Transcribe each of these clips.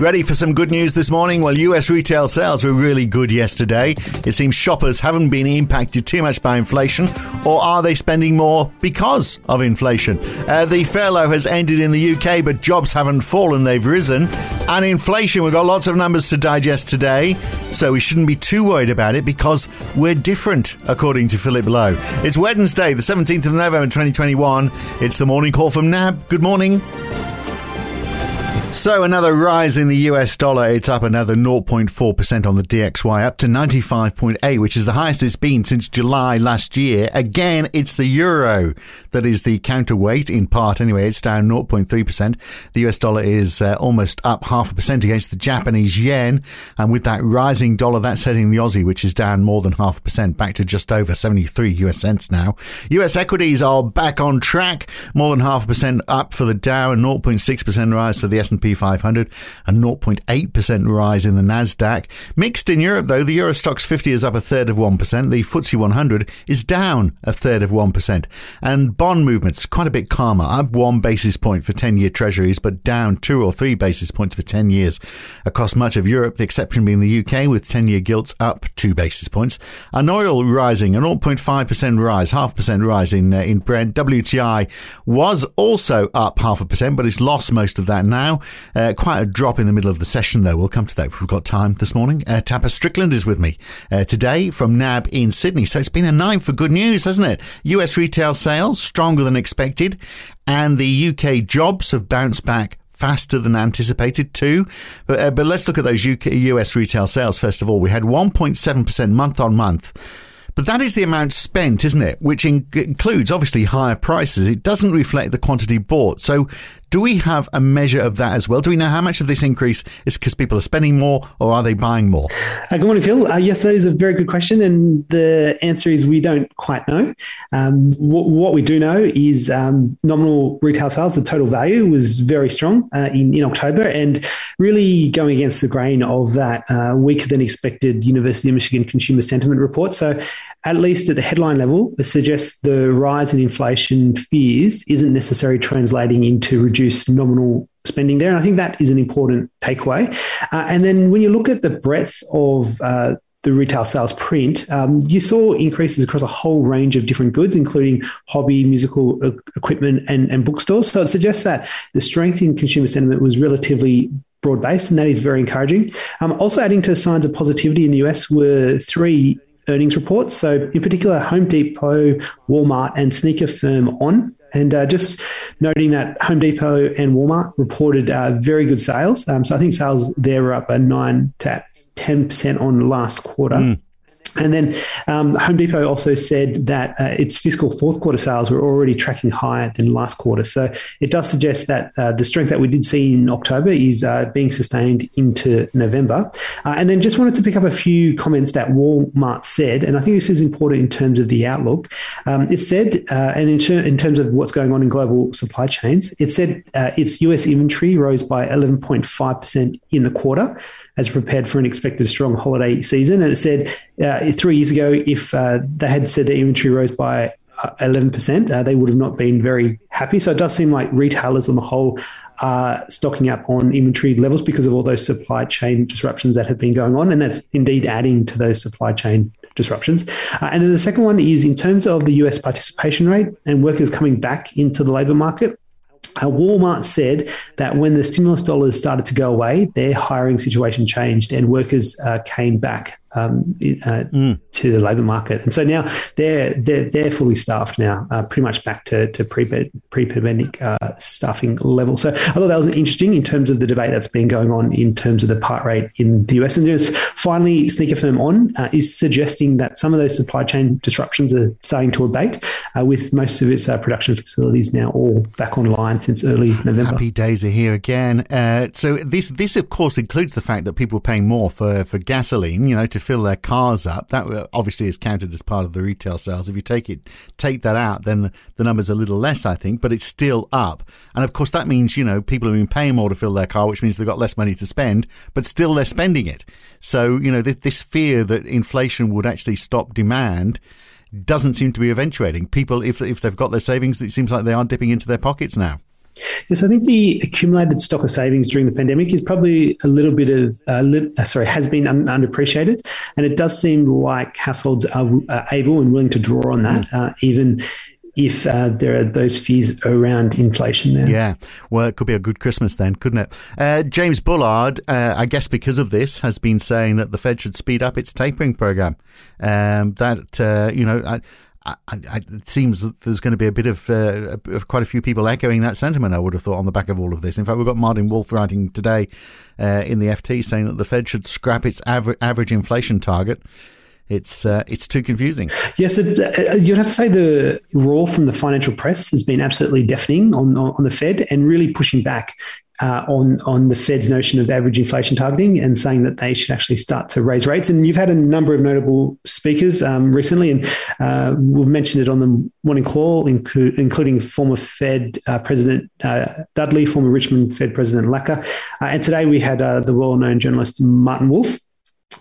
Ready for some good news this morning? Well, US retail sales were really good yesterday. It seems shoppers haven't been impacted too much by inflation, or are they spending more because of inflation? Uh, the furlough has ended in the UK, but jobs haven't fallen, they've risen. And inflation, we've got lots of numbers to digest today, so we shouldn't be too worried about it because we're different, according to Philip Lowe. It's Wednesday, the 17th of November 2021. It's the morning call from NAB. Good morning. So another rise in the US dollar. It's up another 0.4% on the DXY, up to 95.8, which is the highest it's been since July last year. Again, it's the euro that is the counterweight in part anyway. It's down 0.3%. The US dollar is uh, almost up half a percent against the Japanese yen. And with that rising dollar, that's setting the Aussie, which is down more than half a percent back to just over 73 US cents now. US equities are back on track, more than half a percent up for the Dow and 0.6% rise for the S&P S&P 500, a 0.8% rise in the Nasdaq. Mixed in Europe though, the Euro Stoxx 50 is up a third of 1%, the FTSE 100 is down a third of 1%. And bond movements quite a bit calmer, up 1 basis point for 10-year treasuries but down 2 or 3 basis points for 10 years across much of Europe, the exception being the UK with 10-year gilts up 2 basis points. And oil rising, a 0.5% rise, half percent rise in uh, in Brent. WTI was also up half a percent, but it's lost most of that now. Uh, quite a drop in the middle of the session, though. We'll come to that if we've got time this morning. Uh, Tapas Strickland is with me uh, today from NAB in Sydney. So it's been a night for good news, hasn't it? US retail sales stronger than expected, and the UK jobs have bounced back faster than anticipated too. But, uh, but let's look at those UK, US retail sales first of all. We had 1.7% month on month but that is the amount spent, isn't it? Which in- includes obviously higher prices. It doesn't reflect the quantity bought. So do we have a measure of that as well? Do we know how much of this increase is because people are spending more or are they buying more? Uh, good morning, Phil. Uh, yes, that is a very good question. And the answer is we don't quite know. Um, w- what we do know is um, nominal retail sales, the total value was very strong uh, in, in October and really going against the grain of that uh, weaker than expected University of Michigan consumer sentiment report. So at least at the headline level, it suggests the rise in inflation fears isn't necessarily translating into reduced nominal spending there. And I think that is an important takeaway. Uh, and then when you look at the breadth of uh, the retail sales print, um, you saw increases across a whole range of different goods, including hobby, musical equipment, and, and bookstores. So it suggests that the strength in consumer sentiment was relatively broad based, and that is very encouraging. Um, also, adding to signs of positivity in the US were three earnings reports. So, in particular, Home Depot, Walmart, and sneaker firm On. And uh, just noting that Home Depot and Walmart reported uh, very good sales. Um, so I think sales there were up a nine to ten percent on last quarter. Mm. And then um, Home Depot also said that uh, its fiscal fourth quarter sales were already tracking higher than last quarter. So it does suggest that uh, the strength that we did see in October is uh, being sustained into November. Uh, and then just wanted to pick up a few comments that Walmart said, and I think this is important in terms of the outlook. Um, it said, uh, and in, ter- in, terms of what's going on in global supply chains, it said uh, its US inventory rose by 11.5% in the quarter as prepared for an expected strong holiday season. And it said uh, three years ago, if uh, they had said the inventory rose by 11%, uh, uh, they would have not been very happy. So it does seem like retailers on the whole are stocking up on inventory levels because of all those supply chain disruptions that have been going on. And that's indeed adding to those supply chain disruptions. Uh, and then the second one is in terms of the US participation rate and workers coming back into the labor market. Uh, Walmart said that when the stimulus dollars started to go away, their hiring situation changed and workers uh, came back um, uh, mm. to the labour market. And so now they're they're, they're fully staffed now, uh, pretty much back to, to pre pandemic uh, staffing level. So I thought that was interesting in terms of the debate that's been going on in terms of the part rate in the US. And just finally, sneaker firm on uh, is suggesting that some of those supply chain disruptions are starting to abate, uh, with most of its uh, production facilities now all back online since early November. Happy days are here again. so this this of course includes the fact that people are paying more for for gasoline, you know, to fill their cars up. That uh, obviously is counted as part of the retail sales. If you take it, take that out, then the number's a little less, I think, but it's still up. And of course, that means you know people have been paying more to fill their car, which means they've got less money to spend, but still they're spending it. So you know this fear that inflation would actually stop demand doesn't seem to be eventuating. People, if if they've got their savings, it seems like they are dipping into their pockets now. Yes, I think the accumulated stock of savings during the pandemic is probably a little bit of, uh, li- uh, sorry, has been un- underappreciated. And it does seem like households are uh, able and willing to draw on that, uh, even if uh, there are those fears around inflation there. Yeah, well, it could be a good Christmas then, couldn't it? Uh, James Bullard, uh, I guess because of this, has been saying that the Fed should speed up its tapering program. Um, that, uh, you know, I, I, I, it seems that there's going to be a bit of, uh, quite a few people echoing that sentiment. I would have thought on the back of all of this. In fact, we've got Martin Wolf writing today uh, in the FT saying that the Fed should scrap its aver- average inflation target it's uh, it's too confusing. Yes, uh, you'd have to say the roar from the financial press has been absolutely deafening on on the Fed and really pushing back. Uh, on on the Fed's notion of average inflation targeting and saying that they should actually start to raise rates. And you've had a number of notable speakers um, recently, and uh, we've mentioned it on the morning call, inclu- including former Fed uh, President uh, Dudley, former Richmond Fed President Lacker, uh, and today we had the well-known journalist Martin Wolf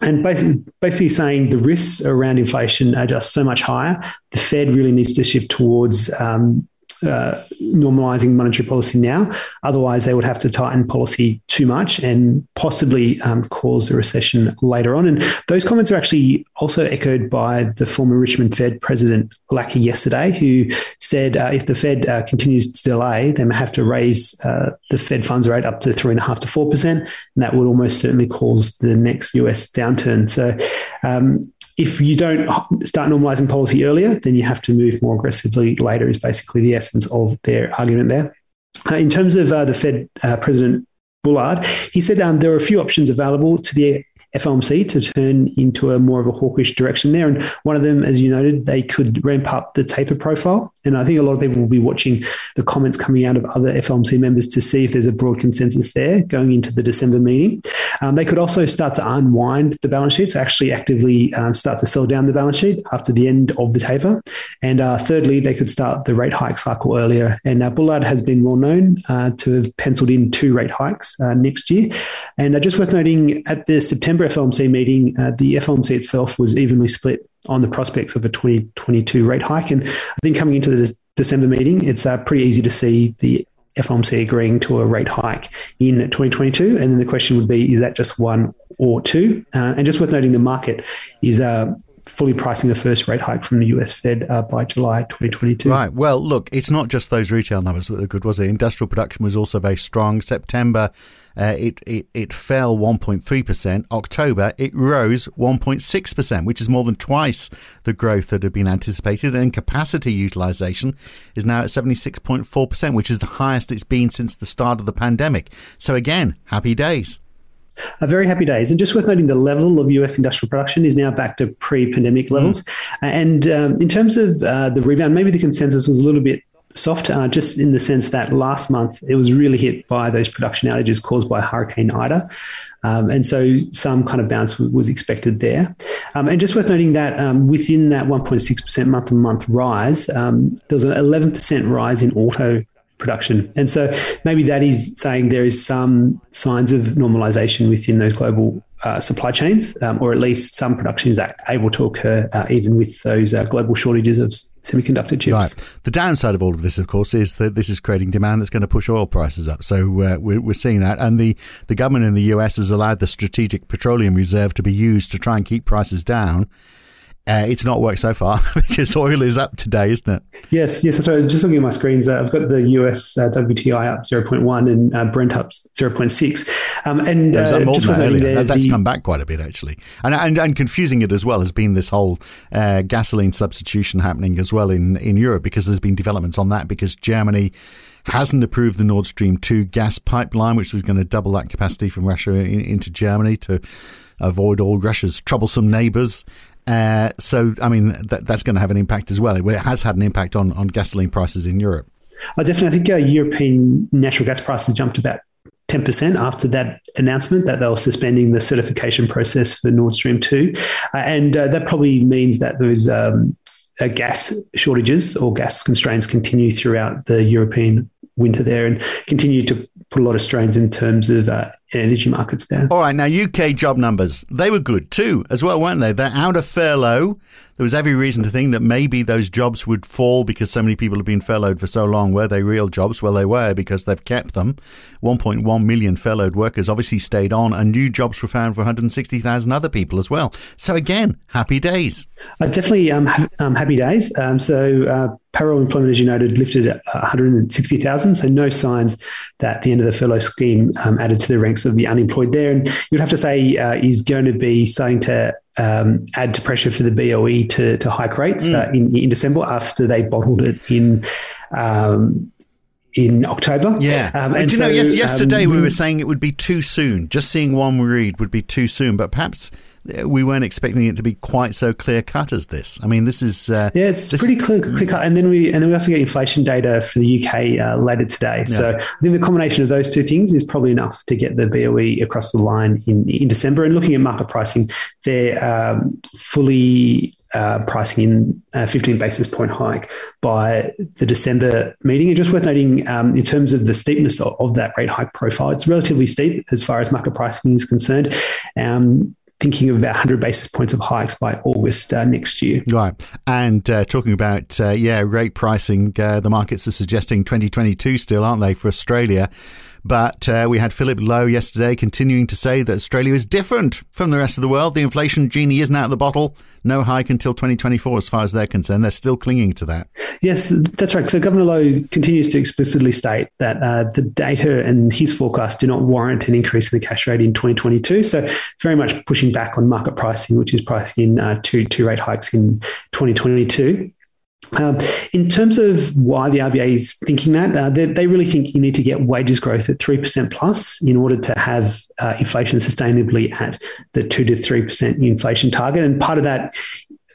and basically, basically saying the risks around inflation are just so much higher. The Fed really needs to shift towards um, uh, normalizing monetary policy now. Otherwise, they would have to tighten policy too much and possibly um, cause a recession later on. And those comments are actually also echoed by the former Richmond Fed President Lacker yesterday, who said uh, if the Fed uh, continues to delay, they may have to raise uh, the Fed funds rate up to three and a half to four percent, and that would almost certainly cause the next US downturn. So. Um, if you don't start normalizing policy earlier, then you have to move more aggressively later, is basically the essence of their argument there. Uh, in terms of uh, the Fed uh, President Bullard, he said um, there are a few options available to the FOMC to turn into a more of a hawkish direction there. And one of them, as you noted, they could ramp up the taper profile. And I think a lot of people will be watching the comments coming out of other FOMC members to see if there's a broad consensus there going into the December meeting. Um, they could also start to unwind the balance sheets, actually actively um, start to sell down the balance sheet after the end of the taper. And uh, thirdly, they could start the rate hike cycle earlier. And uh, Bullard has been well known uh, to have penciled in two rate hikes uh, next year. And uh, just worth noting at the September FOMC meeting, uh, the FOMC itself was evenly split on the prospects of a 2022 rate hike. And I think coming into the December meeting, it's uh, pretty easy to see the FOMC agreeing to a rate hike in 2022. And then the question would be, is that just one or two? Uh, and just worth noting, the market is uh, fully pricing the first rate hike from the US Fed uh, by July 2022. Right. Well, look, it's not just those retail numbers that were good, was it? Industrial production was also very strong. September, uh, it, it, it fell 1.3%. October, it rose 1.6%, which is more than twice the growth that had been anticipated. And capacity utilization is now at 76.4%, which is the highest it's been since the start of the pandemic. So, again, happy days. A very happy days. And just worth noting, the level of US industrial production is now back to pre pandemic levels. Mm. And um, in terms of uh, the rebound, maybe the consensus was a little bit soft, uh, just in the sense that last month it was really hit by those production outages caused by Hurricane Ida. Um, and so some kind of bounce w- was expected there. Um, and just worth noting that um, within that 1.6% month on month rise, um, there was an 11% rise in auto production. And so maybe that is saying there is some signs of normalization within those global uh, supply chains, um, or at least some production is able to occur uh, even with those uh, global shortages of semiconductor chips. Right. The downside of all of this, of course, is that this is creating demand that's going to push oil prices up. So uh, we're, we're seeing that. And the, the government in the US has allowed the Strategic Petroleum Reserve to be used to try and keep prices down. Uh, it's not worked so far because oil is up today, isn't it? Yes, yes. So just looking at my screens, uh, I've got the US uh, WTI up 0.1 and uh, Brent up 0.6. Um, and yeah, uh, just earlier. There, that's the, come back quite a bit actually, and, and and confusing it as well has been this whole uh, gasoline substitution happening as well in in Europe because there's been developments on that because Germany hasn't approved the Nord Stream 2 gas pipeline, which was going to double that capacity from Russia in, into Germany to avoid all Russia's troublesome neighbours. Uh, so, I mean, that, that's going to have an impact as well. It has had an impact on, on gasoline prices in Europe. I definitely think uh, European natural gas prices jumped about 10% after that announcement that they were suspending the certification process for Nord Stream 2. Uh, and uh, that probably means that those um, uh, gas shortages or gas constraints continue throughout the European winter there and continue to put a lot of strains in terms of uh, energy markets there. All right, now UK job numbers, they were good too, as well, weren't they? They're out of furlough. There was every reason to think that maybe those jobs would fall because so many people have been furloughed for so long. Were they real jobs? Well, they were because they've kept them. 1.1 million furloughed workers obviously stayed on, and new jobs were found for 160,000 other people as well. So, again, happy days. Uh, definitely um, ha- um, happy days. Um, so, uh, payroll employment, as you noted, lifted 160,000. So, no signs that the end of the furlough scheme um, added to the ranks of the unemployed there. And you'd have to say uh, is going to be starting to um, add to pressure for the BOE to, to hike rates mm. uh, in, in December after they bottled it in. Um, in October. Yeah. Um, and Do you so, know, yes, yesterday um, we were saying it would be too soon. Just seeing one read would be too soon, but perhaps we weren't expecting it to be quite so clear cut as this. I mean, this is uh, yeah, it's pretty clear, clear cut. And then we and then we also get inflation data for the UK uh, later today. Yeah. So I think the combination of those two things is probably enough to get the BOE across the line in in December. And looking at market pricing, they're um, fully uh, pricing in a 15 basis point hike by the December meeting. And just worth noting, um, in terms of the steepness of, of, that rate hike profile, it's relatively steep as far as market pricing is concerned. Um, thinking of about 100 basis points of hikes by August uh, next year. Right. And uh, talking about, uh, yeah, rate pricing, uh, the markets are suggesting 2022 still, aren't they, for Australia? But uh, we had Philip Lowe yesterday continuing to say that Australia is different from the rest of the world. The inflation genie isn't out of the bottle. No hike until 2024, as far as they're concerned. They're still clinging to that. Yes, that's right. So Governor Lowe continues to explicitly state that uh, the data and his forecast do not warrant an increase in the cash rate in 2022. So very much pushing back on market pricing, which is pricing in uh, two two rate hikes in 2022. Um, in terms of why the RBA is thinking that, uh, they, they, really think you need to get wages growth at 3% plus in order to have uh, inflation sustainably at the 2 to 3% inflation target. And part of that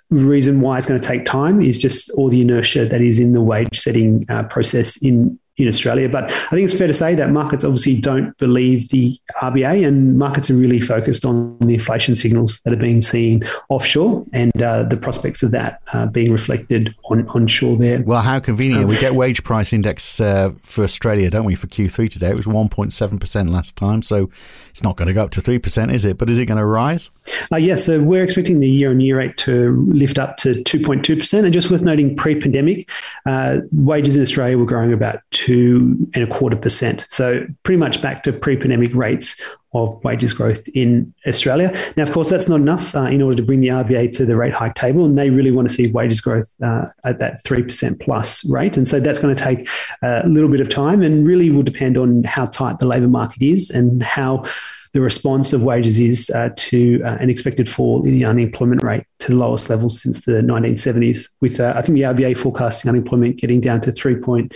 reason why it's going to take time is just all the inertia that is in the wage setting uh, process in in Australia. But I think it's fair to say that markets obviously don't believe the RBA, and markets are really focused on the inflation signals that are being seen offshore and uh, the prospects of that uh, being reflected on onshore there. Well, how convenient. Um, we get wage price index uh, for Australia, don't we, for Q3 today? It was 1.7% last time, so it's not going to go up to 3%, is it? But is it going to rise? Uh, yes, yeah, so we're expecting the year on year rate to lift up to 2.2%. And just worth noting, pre pandemic, uh, wages in Australia were growing about two and a quarter percent. So pretty much back to pre-pandemic rates of wages growth in Australia. Now, of course, that's not enough uh, in order to bring the RBA to the rate hike table, and they really want to see wages growth uh, at that three percent plus rate. And so that's going to take a little bit of time, and really will depend on how tight the labour market is and how the response of wages is uh, to uh, an expected fall in the unemployment rate to the lowest levels since the 1970s. With uh, I think the RBA forecasting unemployment getting down to three point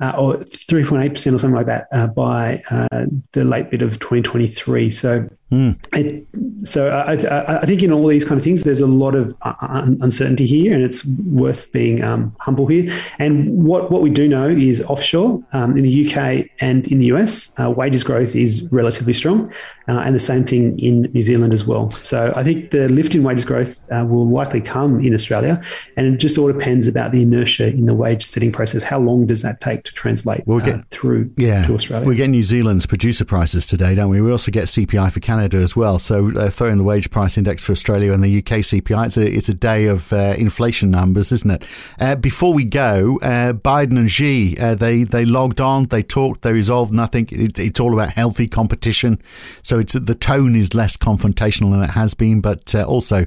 uh, or 3.8% or something like that uh, by uh, the late bit of 2023. So Mm. It, so I, I, I, think in all these kind of things, there's a lot of uh, uncertainty here, and it's worth being um, humble here. And what, what we do know is offshore um, in the UK and in the US, uh, wages growth is relatively strong, uh, and the same thing in New Zealand as well. So I think the lift in wages growth uh, will likely come in Australia, and it just all depends about the inertia in the wage setting process. How long does that take to translate we'll get, uh, through yeah, to Australia? We get New Zealand's producer prices today, don't we? We also get CPI for Canada Canada as well. So uh, throw in the wage price index for Australia and the UK CPI. It's a, it's a day of uh, inflation numbers, isn't it? Uh, before we go, uh, Biden and Xi, uh, they, they logged on, they talked, they resolved nothing. It, it's all about healthy competition. So it's the tone is less confrontational than it has been, but uh, also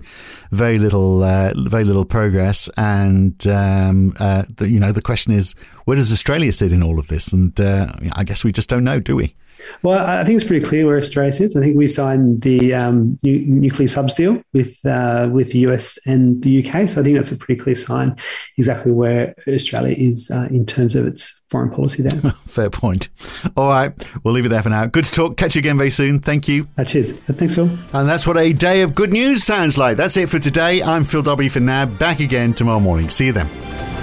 very little very little progress. And um, the, you know the question is, where does Australia sit in all of this? And I guess we just don't know, do we? Well, I think it's pretty clear where Australia sits. I think we signed the um, nuclear subs deal with uh, with the US and the UK, so I think that's a pretty clear sign exactly where Australia is uh, in terms of its foreign policy. There, fair point. All right, we'll leave it there for now. Good to talk. Catch you again very soon. Thank you. Uh, cheers. Thanks, Phil. And that's what a day of good news sounds like. That's it for today. I'm Phil Dobbie for now. Back again tomorrow morning. See you then.